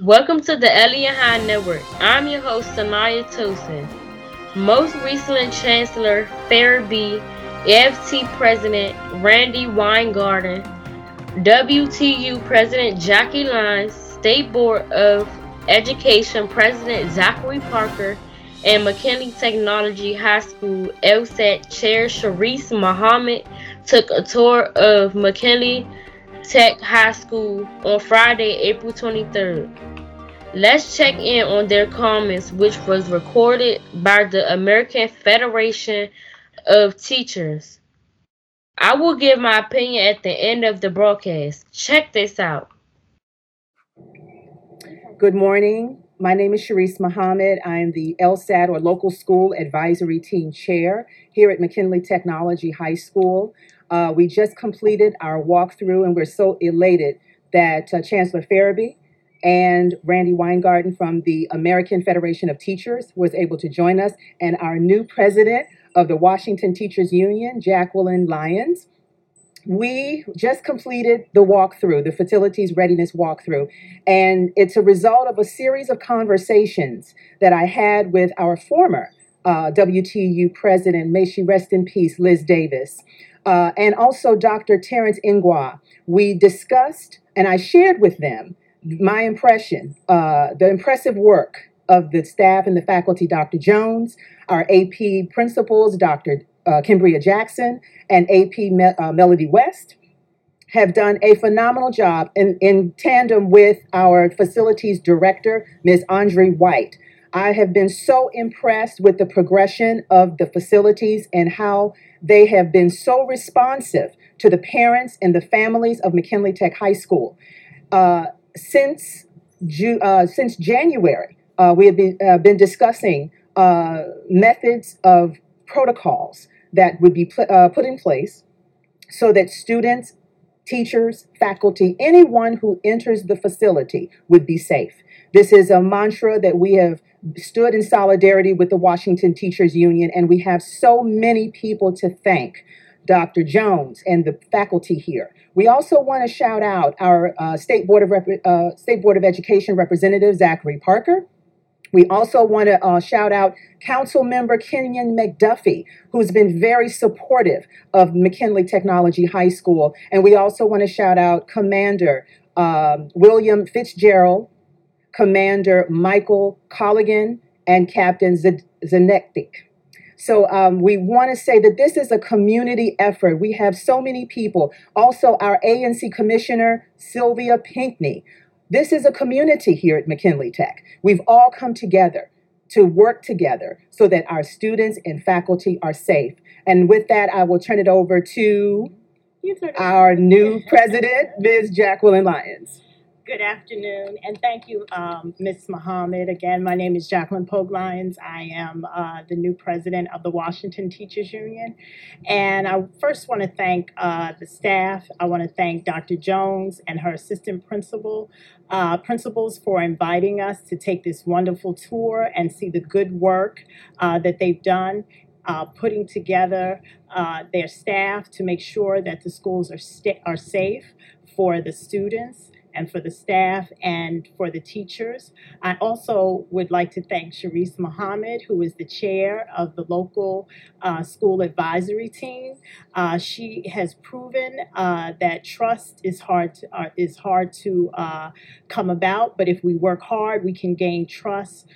Welcome to the Elliott High Network. I'm your host, Samaya Tosin. Most recently, Chancellor Ferebee, FT President Randi Weingarten, WTU President Jackie Lyons, State Board of Education President Zachary Parker, and McKinley Technology High School LSAT Chair Sharice Muhammad took a tour of McKinley Tech High School on Friday, April 23rd. Let's check in on their comments, which was recorded by the American Federation of Teachers. I will give my opinion at the end of the broadcast. Check this out. Good morning. My name is Sharice Muhammad. I am the LSAT or Local School Advisory Team Chair here at McKinley Technology High School. Uh, we just completed our walkthrough and we're so elated that uh, Chancellor Ferebee and Randi Weingarten from the American Federation of Teachers was able to join us and our new president of the Washington Teachers Union, Jacqueline Lyons. We just completed the walkthrough, the facilities readiness walkthrough, and it's a result of a series of conversations that I had with our former uh, WTU president, may she rest in peace, Liz Davis, uh, and also Dr. Terrence Ingwa. We discussed and I shared with them my impression, uh, the impressive work of the staff and the faculty, Dr. Jones, our AP principals, Dr. Uh, Kimbria Jackson, and AP Me- uh, Melody West, have done a phenomenal job in, in tandem with our facilities director, Ms. Andre White. I have been so impressed with the progression of the facilities and how they have been so responsive to the parents and the families of McKinley Tech High School. Uh, since Ju- uh, since January, uh, we have been, uh, been discussing uh, methods of protocols that would be put, uh, put in place so that students, teachers, faculty, anyone who enters the facility would be safe. This is a mantra that we have stood in solidarity with the Washington Teachers Union, and we have so many people to thank. Dr. Jones and the faculty here. We also want to shout out our uh, State Board of Rep- uh, State Board of Education Representative Zachary Parker. We also want to uh, shout out Council Member Kenyon McDuffie, who's been very supportive of McKinley Technology High School. And we also want to shout out Commander um, William Fitzgerald, Commander Michael Colligan, and Captain Z- Zanektik. So um, we want to say that this is a community effort. We have so many people. Also, our ANC Commissioner, Sylvia Pinkney. This is a community here at McKinley Tech. We've all come together to work together so that our students and faculty are safe. And with that, I will turn it over to You turn it- our new president, Ms. Jacqueline Lyons. Good afternoon, and thank you, um, Ms. Muhammad. Again, my name is Jacqueline Pogue Lyons. I am uh, the new president of the Washington Teachers Union. And I first want to thank uh, the staff. I want to thank Dr. Jones and her assistant principal, uh, principals for inviting us to take this wonderful tour and see the good work uh, that they've done. Uh, putting together uh, their staff to make sure that the schools are, are safe for the students and for the staff and for the teachers. I also would like to thank Sharice Muhammad, who is the chair of the local uh, school advisory team. Uh, she has proven uh, that trust is hard to, uh, is hard to uh, come about, but if we work hard, we can gain trust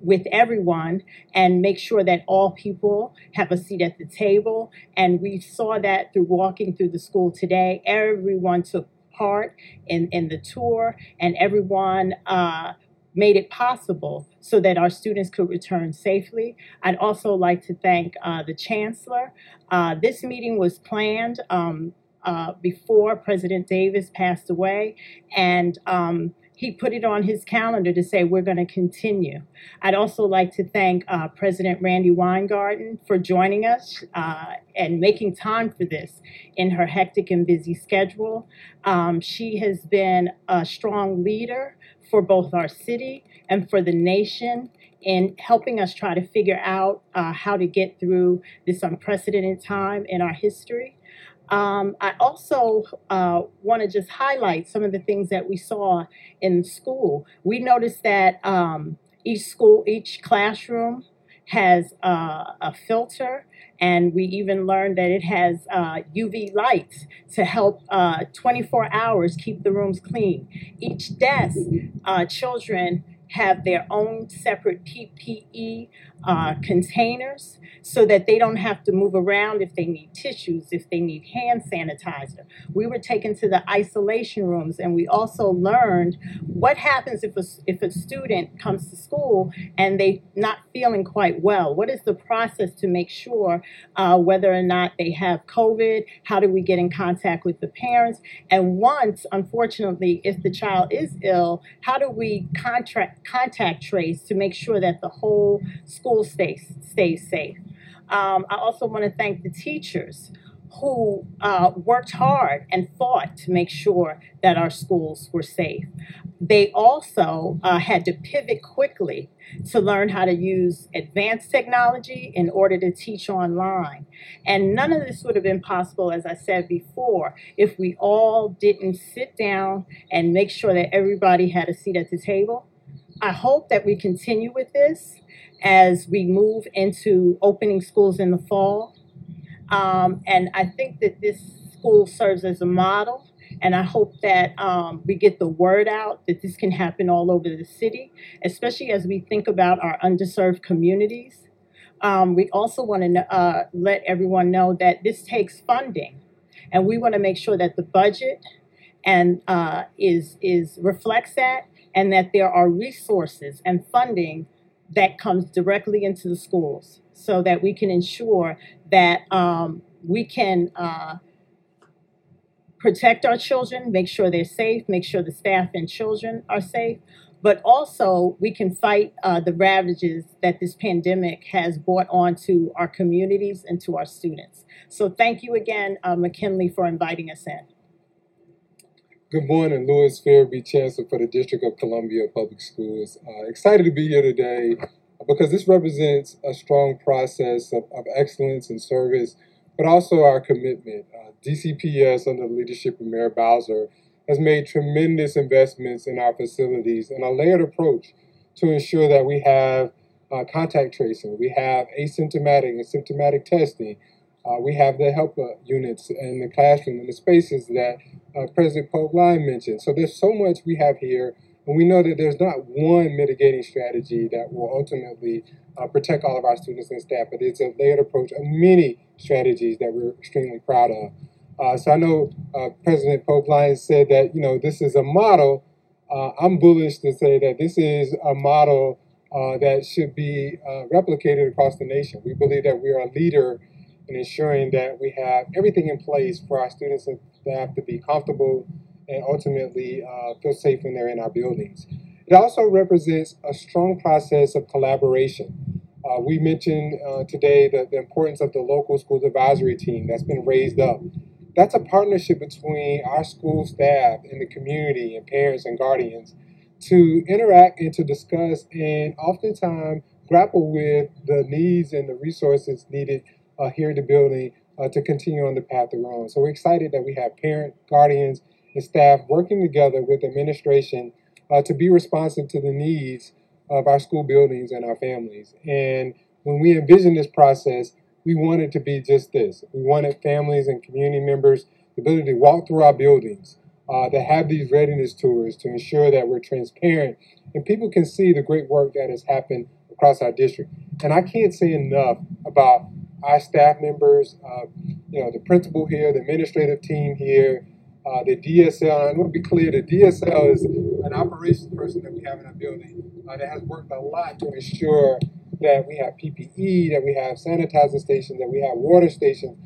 with everyone and make sure that all people have a seat at the table. And we saw that through walking through the school today. Everyone took part in, in the tour, and everyone uh, made it possible so that our students could return safely. I'd also like to thank uh, the chancellor. Uh, this meeting was planned um, uh, before President Davis passed away, and um, he put it on his calendar to say we're going to continue. I'd also like to thank uh, President Randi Weingarten for joining us uh, and making time for this in her hectic and busy schedule. Um, she has been a strong leader for both our city and for the nation in helping us try to figure out uh, how to get through this unprecedented time in our history. Um, I also uh, want to just highlight some of the things that we saw in school. We noticed that um, each school, each classroom has uh, a filter, and we even learned that it has uh, UV lights to help uh, 24 hours keep the rooms clean. Each desk, uh, children have their own separate PPE uh, containers so that they don't have to move around if they need tissues, if they need hand sanitizer. We were taken to the isolation rooms and we also learned what happens if a, if a student comes to school and they're not feeling quite well. What is the process to make sure uh, whether or not they have COVID? How do we get in contact with the parents? And once, unfortunately, if the child is ill, how do we contract, contact trace to make sure that the whole school stays, stays safe? Um, I also want to thank the teachers who uh, worked hard and fought to make sure that our schools were safe. They also uh, had to pivot quickly to learn how to use advanced technology in order to teach online. And none of this would have been possible, as I said before, if we all didn't sit down and make sure that everybody had a seat at the table. I hope that we continue with this as we move into opening schools in the fall. Um, and I think that this school serves as a model. And I hope that um, we get the word out that this can happen all over the city, especially as we think about our underserved communities. Um, we also want to uh, let everyone know that this takes funding, and we want to make sure that the budget and uh, is is reflects that, and that there are resources and funding that comes directly into the schools so that we can ensure that um, we can uh, protect our children, make sure they're safe, make sure the staff and children are safe, but also we can fight uh, the ravages that this pandemic has brought onto our communities and to our students. So thank you again, uh, McKinley, for inviting us in. Good morning, Lewis Ferebee, Chancellor for the District of Columbia Public Schools. Uh, excited to be here today because this represents a strong process of, of excellence and service, but also our commitment. Uh, DCPS, under the leadership of Mayor Bowser, has made tremendous investments in our facilities and a layered approach to ensure that we have uh, contact tracing, we have asymptomatic and symptomatic testing, uh, we have the helper units in the classroom and the spaces that uh, President Pogue Lyons mentioned. So there's so much we have here, and we know that there's not one mitigating strategy that will ultimately uh, protect all of our students and staff, but it's a layered approach of many strategies that we're extremely proud of. Uh, so I know uh, President Pogue Lyons said that you know this is a model. Uh, I'm bullish to say that this is a model that should be replicated across the nation. We believe that we are a leader and ensuring that we have everything in place for our students and staff to be comfortable and ultimately uh, feel safe when they're in our buildings. It also represents a strong process of collaboration. Uh, we mentioned uh, today the, the importance of the local schools advisory team that's been raised up. That's a partnership between our school staff and the community and parents and guardians to interact and to discuss and oftentimes grapple with the needs and the resources needed uh, here in the building uh, to continue on the path they're on. So we're excited that we have parent, guardians, and staff working together with administration uh, to be responsive to the needs of our school buildings and our families. And when we envisioned this process, we wanted to be just this. We wanted families and community members the ability to walk through our buildings, uh, to have these readiness tours to ensure that we're transparent and people can see the great work that has happened across our district. And I can't say enough about our staff members, uh, you know, the principal here, the administrative team here, uh, the DSL. I want to be clear, the DSL is an operations person that we have in our building uh, that has worked a lot to ensure that we have PPE, that we have sanitizer stations, that we have water stations.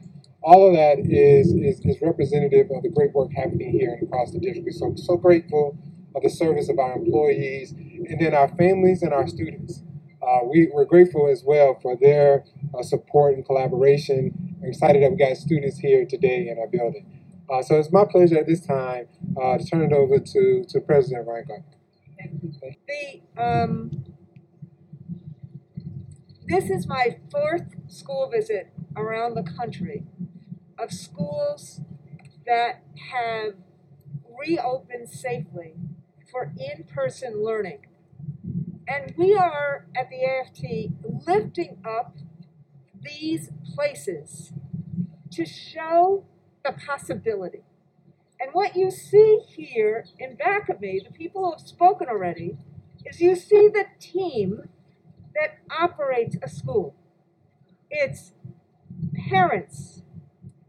All of that is, is, is representative of the great work happening here and across the district. We're so, so grateful of the service of our employees and then our families and our students. Uh, we, we're grateful as well for their uh, support and collaboration. I'm excited that we got students here today in our building. Uh, so it's my pleasure at this time uh, to turn it over to, to President Weingarten. The, um, this is my fourth school visit around the country. of schools that have reopened safely for in-person learning. And we are at the AFT lifting up these places to show the possibility. And what you see here in back of me, the people who have spoken already, is you see the team that operates a school. It's parents,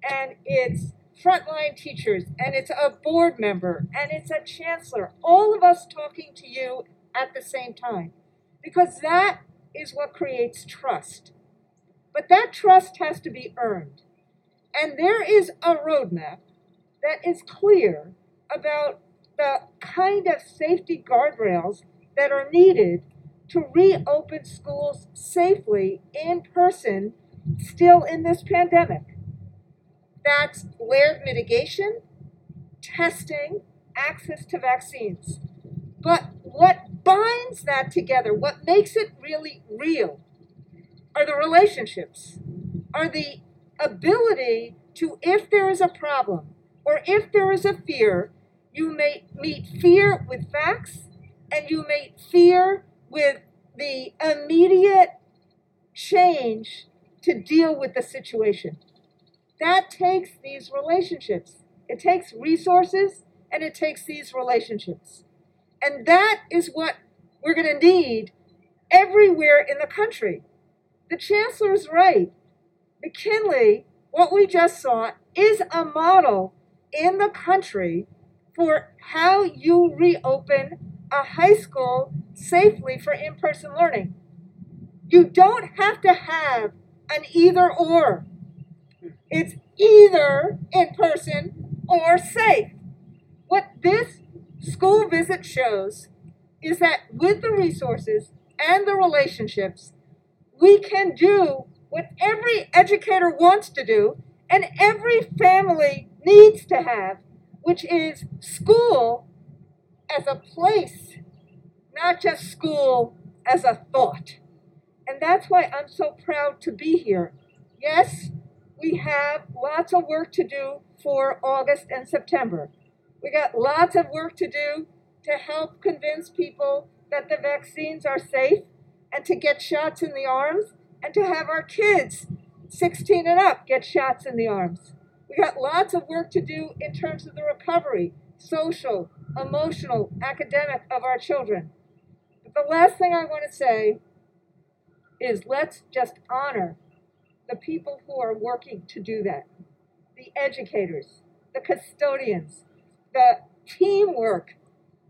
and it's frontline teachers, and it's a board member, and it's a chancellor, all of us talking to you at the same time. Because that is what creates trust. But that trust has to be earned. And there is a roadmap that is clear about the kind of safety guardrails that are needed to reopen schools safely in person still in this pandemic. That's layered mitigation, testing, access to vaccines. But what binds that together, what makes it really real, are the relationships, are the ability to, if there is a problem or if there is a fear, you may meet fear with facts and you meet fear with the immediate change to deal with the situation. That takes these relationships. It takes resources and it takes these relationships. And that is what we're going to need everywhere in the country. The chancellor is right. McKinley, what we just saw, is a model in the country for how you reopen a high school safely for in person learning. You don't have to have an either or. It's either in person or safe. What this school visit shows is that with the resources and the relationships, we can do what every educator wants to do and every family needs to have, which is school as a place, not just school as a thought. And that's why I'm so proud to be here. Yes, we have lots of work to do for August and September. We got lots of work to do to help convince people that the vaccines are safe and to get shots in the arms and to have our kids 16 and up get shots in the arms. We got lots of work to do in terms of the recovery, social, emotional, academic of our children. But the last thing I want to say is let's just honor the people who are working to do that the educators, the custodians, the teamwork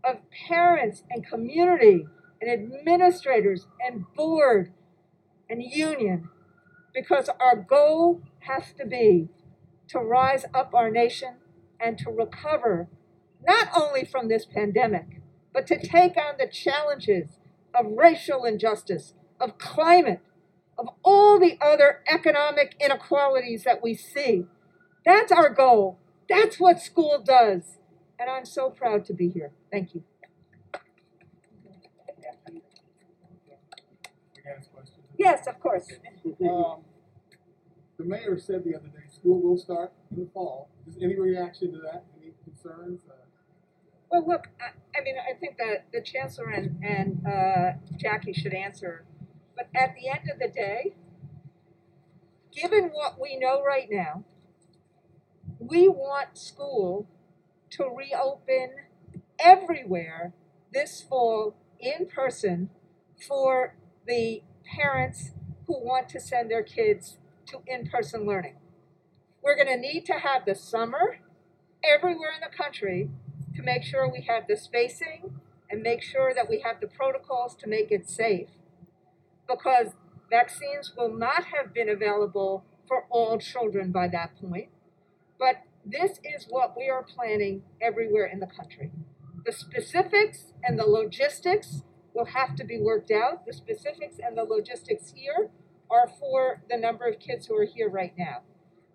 of parents and community and administrators and board and union because our goal has to be to rise up our nation and to recover not only from this pandemic, but to take on the challenges of racial injustice, of climate, of all the other economic inequalities that we see. That's our goal. That's what school does. And I'm so proud to be here. Thank you. Yes, of course. Um, the mayor said the other day, school will start in the fall. Is any reaction to that? Any concerns? Uh, Well, look, I, I mean, I think that the chancellor and, and uh, Jackie should answer. But at the end of the day, given what we know right now, we want school to reopen everywhere this fall in person for the parents who want to send their kids to in person learning. We're going to need to have the summer everywhere in the country to make sure we have the spacing and make sure that we have the protocols to make it safe. Because vaccines will not have been available for all children by that point. But this is what we are planning everywhere in the country. The specifics and the logistics will have to be worked out. The specifics and the logistics here are for the number of kids who are here right now.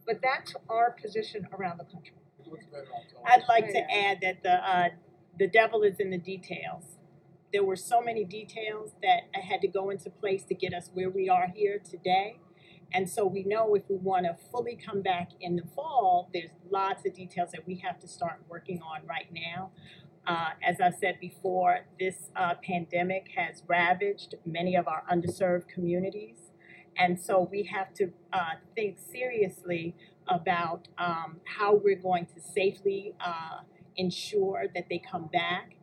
But that's our position around the country. I'd like to add that the, uh, the devil is in the details. There were so many details that I had to go into place to get us where we are here today. And so we know if we want to fully come back in the fall, there's lots of details that we have to start working on right now. Uh, as I've said before, this uh, pandemic has ravaged many of our underserved communities. And so we have to uh, think seriously about um, how we're going to safely uh, ensure that they come back.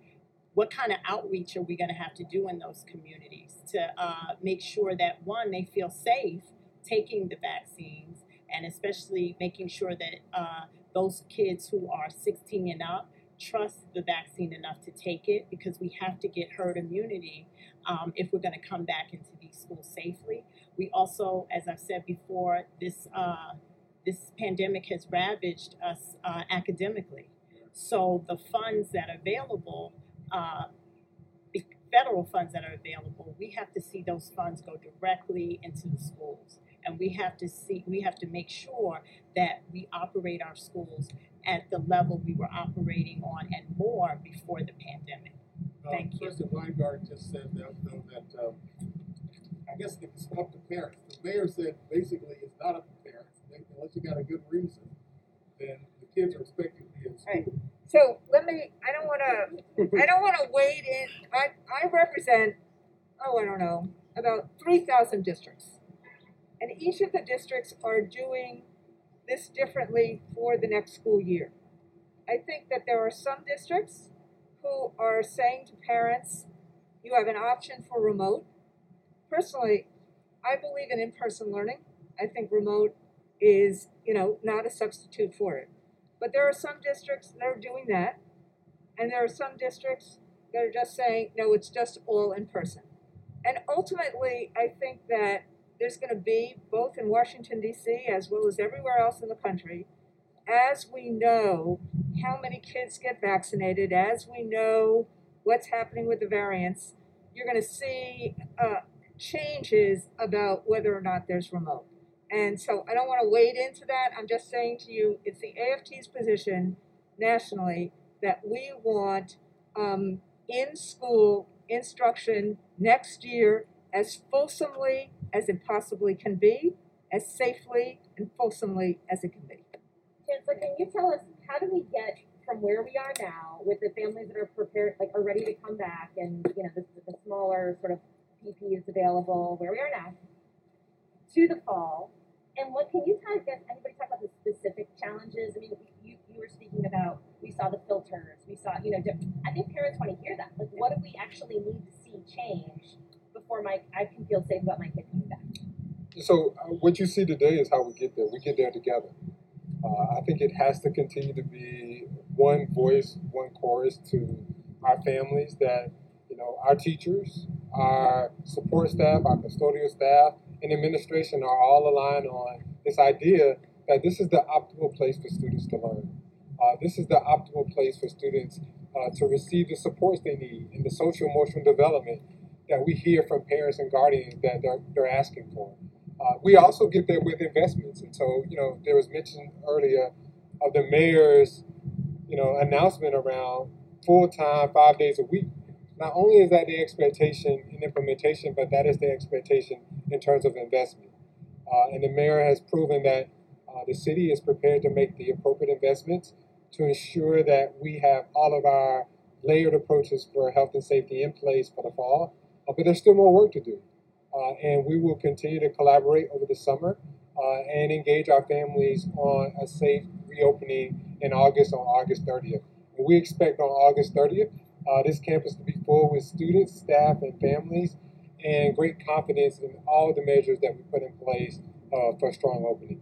What kind of outreach are we going to have to do in those communities to uh, make sure that one, they feel safe taking the vaccines, and especially making sure that uh, those kids who are 16 and up trust the vaccine enough to take it because we have to get herd immunity um, if we're going to come back into these schools safely. We also, as I've said before, this uh, this pandemic has ravaged us uh, academically. So the funds that are available, uh, the federal funds that are available, we have to see those funds go directly into the schools. And we have to see, we have to make sure that we operate our schools at the level we were operating on and more before the pandemic. Thank you. President Weingart just said that, though, that, um, I guess it's up to parents. The mayor said basically it's not up to parents. They- Unless you got a good reason, then the kids are expected to be in school. Right. So let me, I don't wanna, I don't wanna wade in, I, I represent, oh, I don't know, about three thousand districts. And each of the districts are doing this differently for the next school year. I think that there are some districts who are saying to parents, you have an option for remote. Personally, I believe in in-person learning. I think remote is, you know, not a substitute for it. But there are some districts that are doing that, and there are some districts that are just saying, no, it's just all in person. And ultimately, I think that there's going to be, both in Washington, D.C., as well as everywhere else in the country, as we know how many kids get vaccinated, as we know what's happening with the variants, you're going to see uh, changes about whether or not there's remote. And so I don't want to wade into that. I'm just saying to you, it's the AFT's position nationally that we want um, in school instruction next year as fulsomely as it possibly can be, as safely and fulsomely as it can be. Chancellor, can you tell us how do we get from where we are now with the families that are prepared, like are ready to come back, and you know the, the smaller sort of PP is available where we are now, to the fall, and what can you kind of get? Anybody talk about the specific challenges? I mean, you you were speaking about we saw the filters, we saw you know. I think parents want to hear that. Like, what do we actually need to see change before my I can feel safe about my kid coming back? So uh, what you see today is how we get there. We get there together. Uh, I think it has to continue to be one voice, one chorus to our families that, you know, our teachers, our support staff, our custodial staff, and administration are all aligned on this idea that this is the optimal place for students to learn. Uh, this is the optimal place for students uh, to receive the supports they need in the social emotional development that we hear from parents and guardians that they're, they're asking for. Uh, we also get there with investments. And so, you know, there was mention earlier of the mayor's, you know, announcement around full time, five days a week. Not only is that the expectation in implementation, but that is the expectation in terms of investment. Uh, and the mayor has proven that uh, the city is prepared to make the appropriate investments to ensure that we have all of our layered approaches for health and safety in place for the fall. Uh, but there's still more work to do. Uh, and we will continue to collaborate over the summer uh, and engage our families on a safe reopening in August on August 30th. And we expect on August 30th uh, this campus to be full with students, staff, and families, and great confidence in all the measures that we put in place uh, for a strong opening.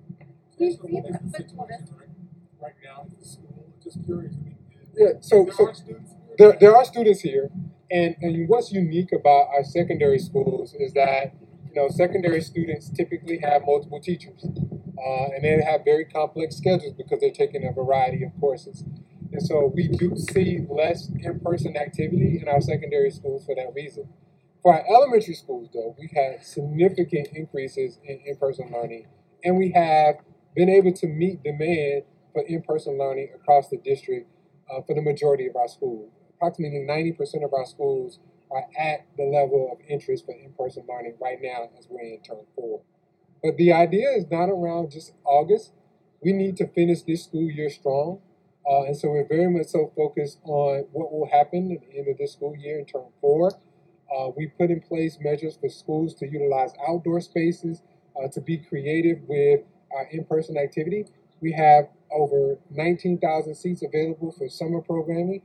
Please, So we what have is the a quick moment. situation right, right now in the school? Just curious. I mean, Yeah, so- there so are students here? There, there are students here, and, and what's unique about our secondary schools is that you know secondary students typically have multiple teachers, uh, and they have very complex schedules because they're taking a variety of courses. And so we do see less in-person activity in our secondary schools for that reason. For our elementary schools, though, we've had significant increases in in-person learning, and we have been able to meet demand for in-person learning across the district uh, for the majority of our schools. Approximately 90% of our schools are at the level of interest for in-person learning right now as we're in term four. But the idea is not around just August. We need to finish this school year strong. Uh, and so we're very much so focused on what will happen at the end of this school year in term four. Uh, we put in place measures for schools to utilize outdoor spaces, uh, to be creative with our in-person activity. We have over 19,000 seats available for summer programming,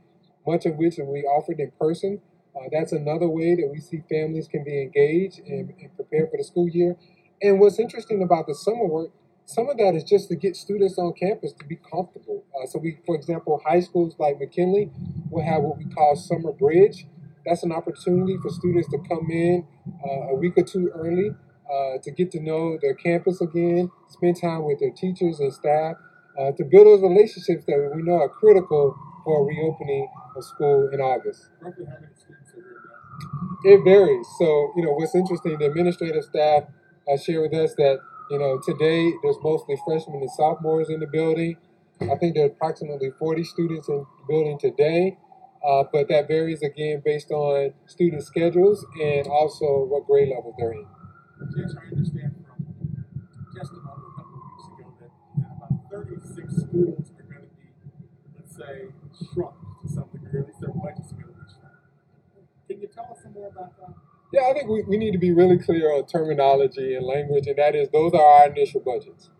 much of which we offered in person. Uh, that's another way that we see families can be engaged and, and prepare for the school year. And what's interesting about the summer work, some of that is just to get students on campus to be comfortable. Uh, so we, for example, high schools like McKinley will have what we call summer bridge. That's an opportunity for students to come in uh, a week or two early uh, to get to know their campus again, spend time with their teachers and staff, uh, to build those relationships that we know are critical for a reopening of school in August. Roughly how many students are here now? It varies. So, you know, what's interesting, the administrative staff uh, share with us that, you know, today there's mostly freshmen and sophomores in the building. I think there are approximately 40 students in the building today, uh, but that varies again based on student schedules and also what grade level they're in. Yes, I understand from testimony a couple of weeks ago that, about thirty-six schools are gonna be, let's say, shrunk to some degree, at least their budget's gonna shrunk. Can you tell us some more about that? Yeah, I think we, we need to be really clear on terminology and language, and that is those are our initial budgets.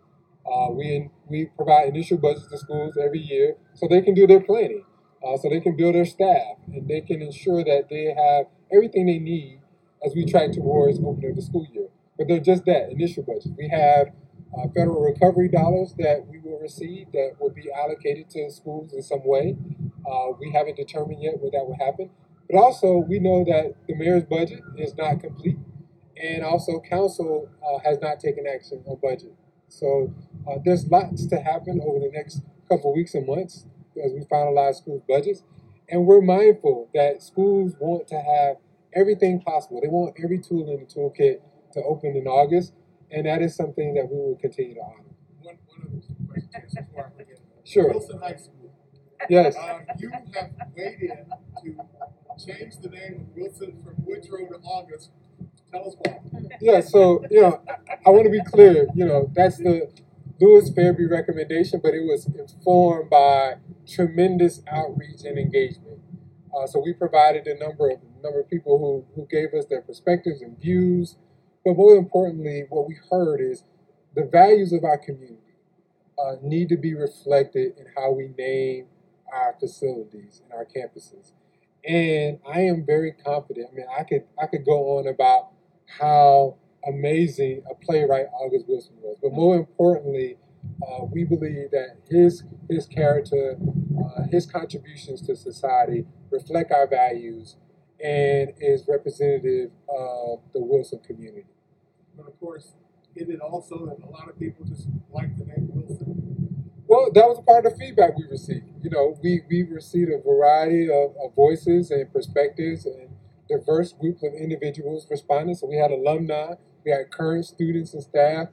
Uh, we we provide initial budgets to schools every year so they can do their planning, uh, so they can build their staff, and they can ensure that they have everything they need as we track towards opening the school year. But they're just that initial budget. We have uh, federal recovery dollars that we will receive that will be allocated to schools in some way. Uh, we haven't determined yet where that will happen. But also, we know that the mayor's budget is not complete, and also council uh, has not taken action on budget. So uh, there's lots to happen over the next couple weeks and months as we finalize school budgets, and we're mindful that schools want to have everything possible. They want every tool in the toolkit to open in August, and that is something that we will continue to honor. One, one other question before I forget. Sure. Wilson High School. Yes. Um, you have weighed in to change the name of Wilson from Woodrow to August. Tell us why. Yeah, so you know, I, I want to be clear. You know, that's the Lewis Ferebee recommendation, but it was informed by tremendous outreach and engagement. Uh, so we provided a number of number of people who who gave us their perspectives and views. But more importantly, what we heard is the values of our community uh, need to be reflected in how we name our facilities and our campuses. And I am very confident. I mean, I could I could go on about how amazing a playwright August Wilson was, but more importantly, uh, we believe that his his character, uh, his contributions to society reflect our values and is representative of the Wilson community. But of course, isn't it also that a lot of people just like the name Wilson? Well, that was part of the feedback we received. You know, we, we received a variety of, of voices and perspectives and diverse groups of individuals responding. So we had alumni, we had current students and staff,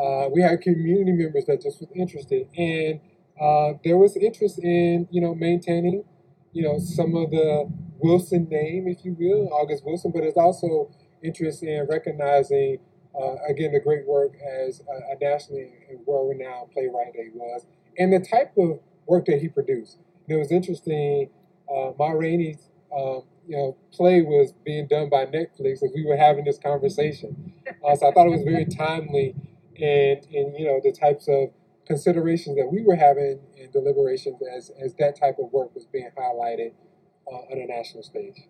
uh, we had community members that just was interested, and uh, there was interest in you know maintaining you know some of the Wilson name, if you will, August Wilson, but there's also interest in recognizing uh, again the great work as a, a nationally world-renowned playwright that he was, and the type of work that he produced. And it was interesting. Uh, Ma Rainey's um, you know play was being done by Netflix as we were having this conversation. Uh, so I thought it was very timely, and and you know the types of considerations that we were having in deliberations as as that type of work was being highlighted uh, on a national stage.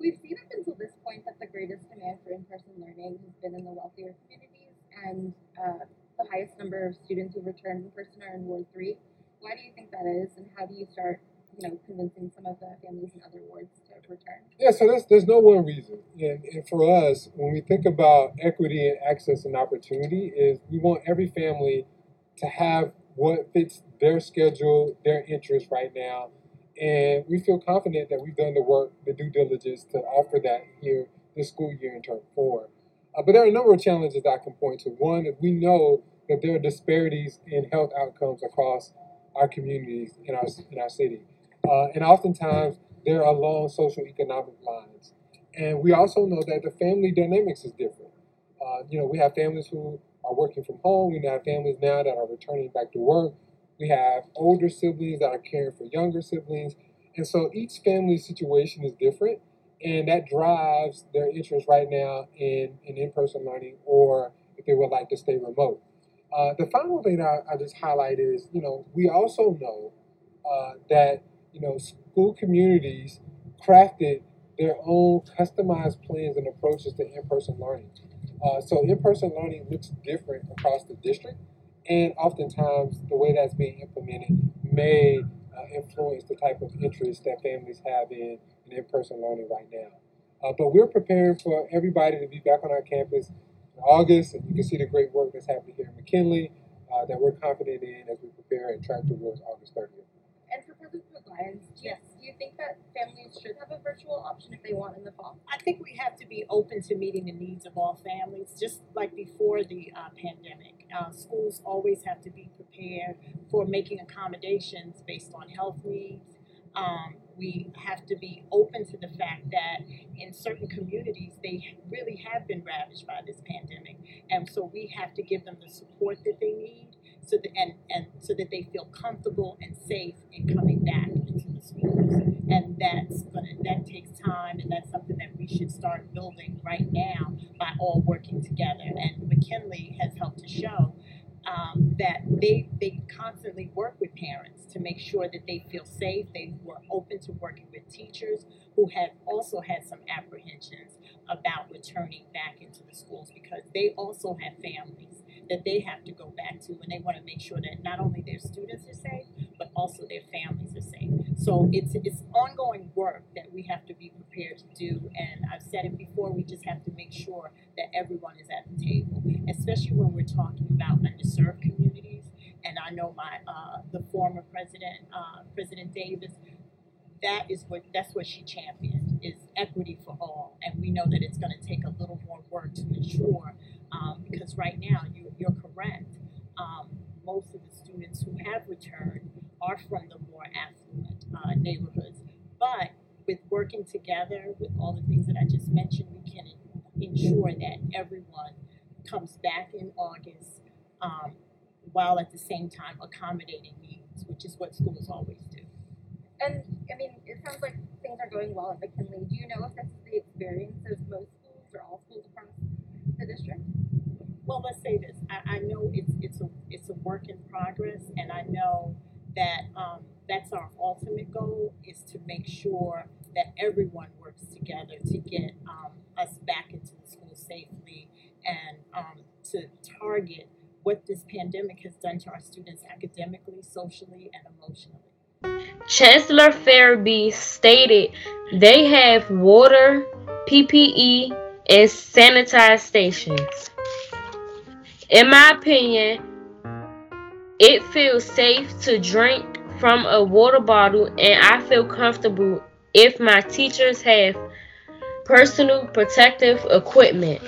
We've seen up until this point that the greatest demand for in-person learning has been in the wealthier communities, and uh, the highest number of students who return in person are in Ward Three. Why do you think that is, and how do you start, you know, convincing some of the families in other wards to return? Yeah, so there's there's no one reason, and, and for us, when we think about equity and access and opportunity, is we want every family to have what fits their schedule, their interest right now, and we feel confident that we've done the work, the due diligence to offer that here this school year in term four. Uh, but there are a number of challenges I can point to. One we know that there are disparities in health outcomes across our communities in our in our city, uh, and oftentimes there are long social economic lines. And we also know that the family dynamics is different. Uh, you know, we have families who are working from home. We have families now that are returning back to work. We have older siblings that are caring for younger siblings. And so each family situation is different, and that drives their interest right now in, in in-person learning or if they would like to stay remote. Uh, the final thing I, I just highlight is, you know, we also know uh, that, you know, school communities crafted their own customized plans and approaches to in-person learning. Uh, so in-person learning looks different across the district, and oftentimes the way that's being implemented may uh, influence the type of interest that families have in, in in-person learning right now. Uh, but we're preparing for everybody to be back on our campus in August, and you can see the great work that's happening here in McKinley uh, that we're confident in as we prepare and track towards August 30th. And for do you, do you think that families should have a virtual option if they want in the fall? I think we have to be open to meeting the needs of all families, just like before the uh, pandemic. Uh, schools always have to be prepared for making accommodations based on health needs. Um, we have to be open to the fact that in certain communities they really have been ravaged by this pandemic, and so we have to give them the support that they need so that and, and so that they feel comfortable and safe in coming back into the schools. And that's gonna that takes time and that's something that we should start building right now by all working together. And McKinley has helped to show um, that they they constantly work with parents to make sure that they feel safe. They were open to working with teachers who have also had some apprehensions about returning back into the schools because they also have families that they have to go back to and they want to make sure that not only their students are safe but also their families are safe. So it's it's ongoing work that we have to be prepared to do and i've said it before we just have to make sure that everyone is at the table especially when we're talking about underserved communities. And i know my uh, the former president uh, president davis that is what that's what she championed is equity for all. And we know that it's going to take a little more work to ensure um, because right now you, you're correct. Um, most of the students who have returned are from the more affluent uh, neighborhoods. But with working together with all the things that I just mentioned, we can ensure that everyone comes back in August um, while at the same time accommodating needs, which is what schools always do. And I mean, it sounds like things are going well at McKinley. Do you know if that's the experience of most schools or all schools across the district? Well, let's say this. I, I know it's it's a it's a work in progress, and I know that um, that's our ultimate goal is to make sure that everyone works together to get um, us back into the school safely and um, to target what this pandemic has done to our students academically, socially, and emotionally. Chancellor Ferebee stated they have water, PPE, and sanitized stations. In my opinion, it feels safe to drink from a water bottle, and I feel comfortable if my teachers have personal protective equipment.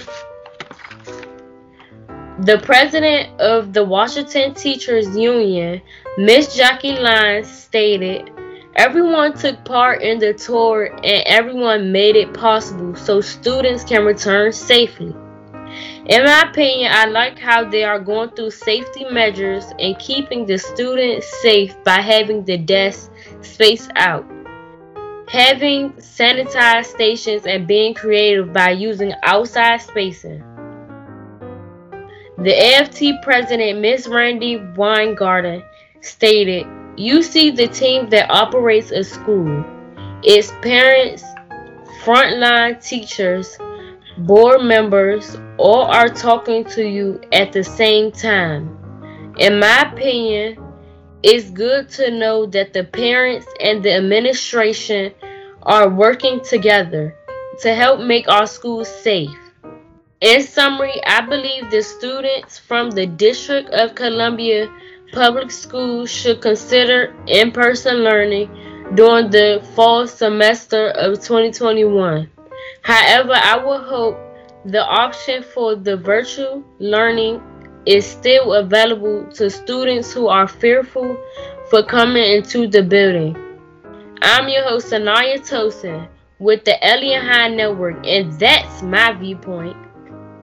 The president of the Washington Teachers Union, Miss Jackie Lyons, stated, Everyone took part in the tour and everyone made it possible so students can return safely. In my opinion, I like how they are going through safety measures and keeping the students safe by having the desks spaced out, having sanitized stations, and being creative by using outside spacing. The AFT president, Ms. Randi Weingarten, stated, You see the team that operates a school. It's parents, frontline teachers, board members all are talking to you at the same time. In my opinion, it's good to know that the parents and the administration are working together to help make our schools safe. In summary, I believe the students from the District of Columbia Public Schools should consider in person learning during the fall semester of 2021. However, I would hope the option for the virtual learning is still available to students who are fearful for coming into the building. I'm your host, Anaya Tosin, with the Elian High Network, and that's my viewpoint.